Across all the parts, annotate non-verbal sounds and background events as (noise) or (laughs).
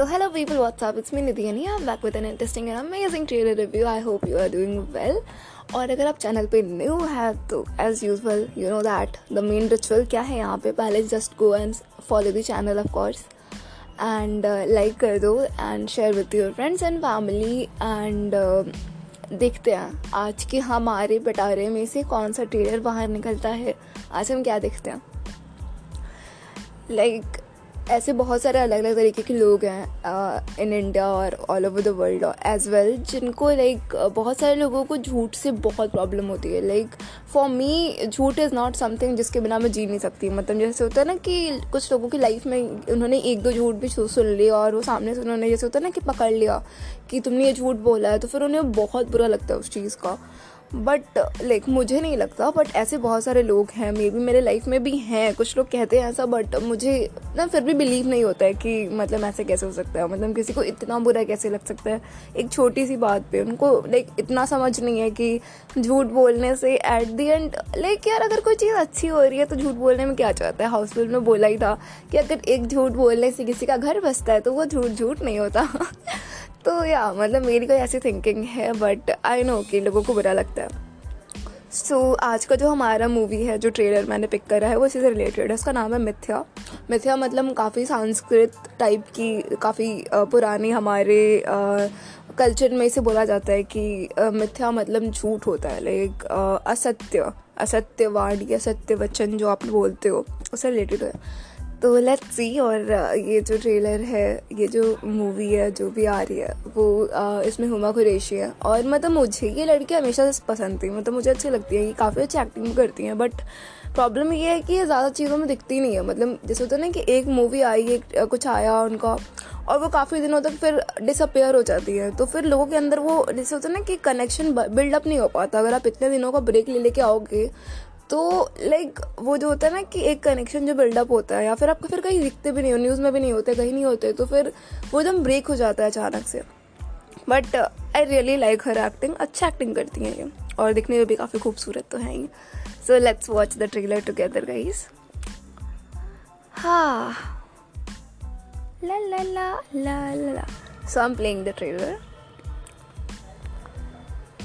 So hello people, what's up? It's me Nidhi and I'm back with an interesting and amazing trailer review. I hope you are doing well. और अगर आप channel पे new है तो as usual you know that the main ritual क्या है यहाँ पे पहले just go and follow the channel of course and like कर दो and share with your friends and family and देखते हैं आज के हमारे बटारे में से कौन सा ट्रेलर बाहर निकलता है आज हम क्या देखते हैं लाइक ऐसे बहुत सारे अलग अलग तरीके के लोग हैं इन इंडिया और all over the world as well जिनको लाइक बहुत सारे लोगों को झूठ से बहुत प्रॉब्लम होती है। लाइक फॉर मी झूठ इज़ नॉट समथिंग जिसके बिना मैं जी नहीं सकती। मतलब जैसे होता है ना कि कुछ लोगों की लाइफ में उन्होंने एक दो झूठ भी सुन लिया और वो सामने से उन्होंने जैसे होता है ना कि पकड़ लिया कि तुमने ये झूठ बोला है तो फिर उन्हें बहुत बुरा लगता है उस चीज़ का। बट लाइक मुझे नहीं लगता बट ऐसे बहुत सारे लोग हैं मे बी मेरे लाइफ में भी हैं, कुछ लोग कहते हैं ऐसा बट मुझे ना फिर भी बिलीव नहीं होता है कि मतलब ऐसे कैसे हो सकता है मतलब किसी को इतना बुरा कैसे लग सकता है। एक छोटी सी बात पे उनको लाइक इतना समझ नहीं है कि झूठ बोलने से एट दी एंड लाइक यार अगर कोई चीज़ अच्छी हो रही है तो झूठ बोलने में क्या चाहता है? हाउसफुल में बोला ही था कि अगर एक झूठ बोलने से किसी का घर बसता है तो वो झूठ झूठ नहीं होता। तो या मतलब मेरी कोई ऐसी थिंकिंग है बट आई नो कि लोगों को बुरा लगता है। सो so, आज का जो हमारा मूवी है जो ट्रेलर मैंने पिक करा है वो इसी से रिलेटेड है। उसका नाम है मिथ्या। मिथ्या मतलब काफ़ी सांस्कृत टाइप की काफ़ी पुरानी हमारे कल्चर में इसे बोला जाता है कि मिथ्या मतलब झूठ होता है। लाइक असत्य असत्य वाणी असत्य वचन जो आप बोलते हो उससे रिलेटेड है। तो लेट्स सी और ये जो ट्रेलर है, ये जो मूवी है, जो भी आ रही है, वो इसमें हुमा कुरेशी है। और मतलब मुझे ये लड़की हमेशा से पसंद थी मतलब मुझे अच्छी लगती है, ये काफ़ी अच्छी एक्टिंग करती हैं बट प्रॉब्लम ये है कि ये ज़्यादा चीज़ों में दिखती नहीं है। मतलब जैसे होता है ना कि एक मूवी आई, एक कुछ आया उनका, और वो काफ़ी दिनों तक फिर डिसअपेयर हो जाती है। तो फिर लोगों के अंदर वो, जैसे होता है ना कि कनेक्शन बिल्डअप नहीं हो पाता। अगर आप इतने दिनों का ब्रेक ले, लेके आओगे तो लाइक वो जो होता है ना कि एक कनेक्शन जो बिल्डअप होता है, या फिर आपको फिर कहीं दिखते भी नहीं हो न्यूज़ में भी नहीं होते, कहीं नहीं होते तो फिर वो एकदम ब्रेक हो जाता है अचानक से। But I really like her acting अच्छा एक्टिंग करती हैं ये। और दिखने में भी काफ़ी खूबसूरत तो हैं ये। So let's watch the trailer together guys हाँ। ला ला ला ला ला so I am playing the trailer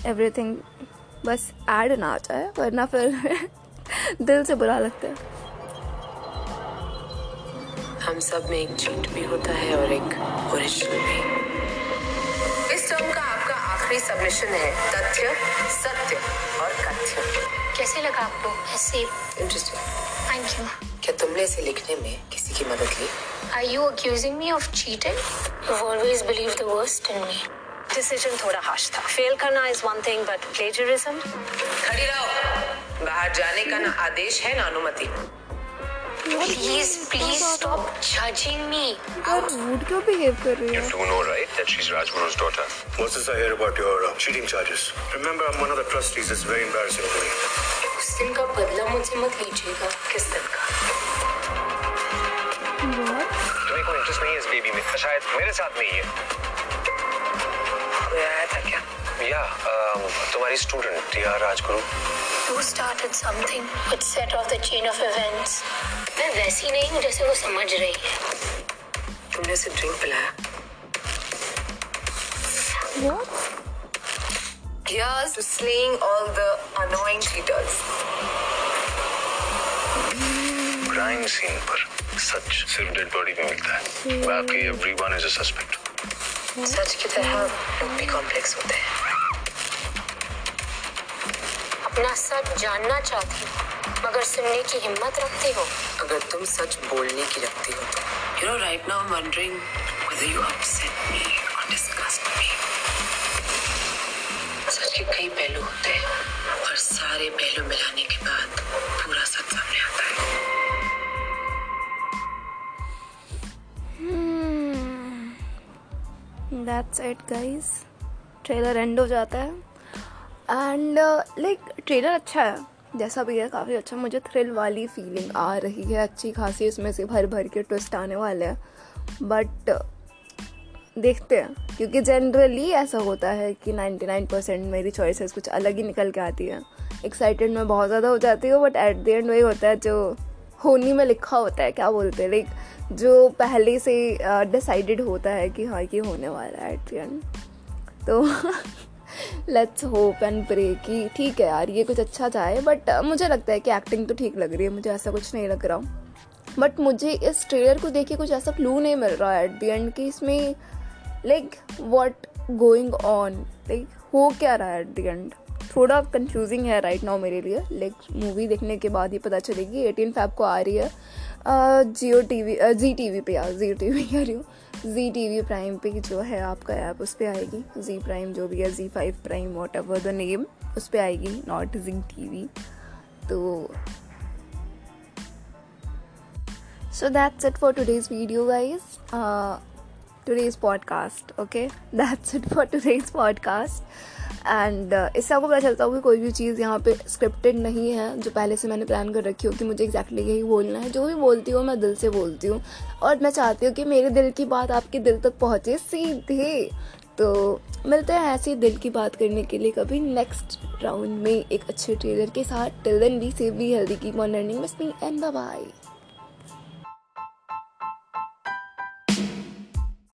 everything बस ऐड ना आ जाए वरना फिर दिल से बुरा लगता है। हम सब में एक चीट भी होता है और एक ओरिजिनल भी। इस टर्म का आपका आखिरी सबमिशन है तथ्य सत्य और कथ्य। कैसे लगा आपको? ऐसे इंटरेस्टिंग थैंक यू क्या तुमने इसे लिखने में किसी की मदद ली? Are you accusing me of cheating? You've always believed the worst in me. Decision थोड़ा हाश था फेल करना is one thing but plagiarism खड़ी रहो। बाहर जाने का ना आदेश है ना अनुमति please please stop judging me आप रूड क्यों बिहेव कर रही हो? You do know right that she is Rajguru's daughter what is I hear about your cheating charges remember I am one of the trustees is very embarrassing for you उस का बदला मुझे मत लीजिएगा। किस दिन का? तुम्हें कोई इंटरेस्ट नहीं है इस बेबी में। अच्छा, शायद मेरे साथ में ही है। कोई आया था क्या? या um, तुम्हारी स्टूडेंट या Rajguru. You started something which set off the chain of events. मैं वैसी नहीं हूँ जैसे वो समझ रही है। तुमने उसे ड्रिंक पिलाया। Here's to slaying all the annoying cheaters. Crime scene पर सच सिर्फ़ डेड बॉडी में मिलता है बाकी एवरीवन इज़ अ सस्पेक्ट सच की तरह लोग भी कॉम्प्लेक्स होते हैं। अपना सच जानना चाहती हूँ, मगर सुनने की हिम्मत रखती हो। अगर तुम सच बोलने की रखती हो तो। You know right now I am wondering whether you upset me. That's it guys trailer end हो जाता है। एंड लाइक ट्रेलर अच्छा है। जैसा भी है, काफ़ी अच्छा। मुझे थ्रिल वाली फीलिंग आ रही है। अच्छी खासी इसमें से भर भर के ट्विस्ट आने वाले हैं। बट देखते हैं। क्योंकि जनरली ऐसा होता है कि 99 परसेंट मेरी चॉइसेस कुछ अलग ही निकल के आती है। एक्साइटेड मैं बहुत ज़्यादा हो जाती हूँ बट एट द एंड वही होता है जो होनी में लिखा होता है क्या बोलते हैं? लाइक जो पहले से डिसाइडेड uh, होता है कि हाँ ये होने वाला है एट एंड तो लेट्स होप एंड प्रे कि ठीक है यार ये कुछ अच्छा चाहे बट uh, मुझे लगता है कि एक्टिंग तो ठीक लग रही है मुझे ऐसा कुछ नहीं लग रहा। बट मुझे इस ट्रेलर को देख के कुछ ऐसा क्लू नहीं मिल रहा है एट दी एंड कि इसमें like what going on like हो क्या रहा है एट दी एंड थोड़ा कंफ्यूजिंग है राइट नाउ मेरे लिए। लाइक मूवी देखने के बाद ही पता चलेगी एटीन फैब को आ रही है। Jio T V Zee T V पे यार जियो टी वी कह रही हूँ। जी टी वी प्राइम पे जो है आपका ऐप उस पर आएगी। जी प्राइम जो भी है Zee five prime whatever the name उस पर आएगी नॉट जी टी वी तो so that's it for today's video guys. Uh, today's podcast okay? (laughs) That's it for podcast. And uh, इससे आपको पता चलता हो कि कोई भी चीज़ यहाँ पे स्क्रिप्टेड नहीं है जो पहले से मैंने प्लान कर रखी हो कि मुझे एग्जैक्टली exactly यही बोलना है। जो भी बोलती हूँ मैं दिल से बोलती हूँ। और मैं चाहती हूँ कि मेरे दिल की बात आपके दिल तक पहुँचे सीधे। तो मिलते हैं ऐसे दिल की बात करने के लिए कभी नेक्स्ट राउंड में एक अच्छे ट्रेलर के साथ। Till then be safe be healthy keep on learning miss me and bye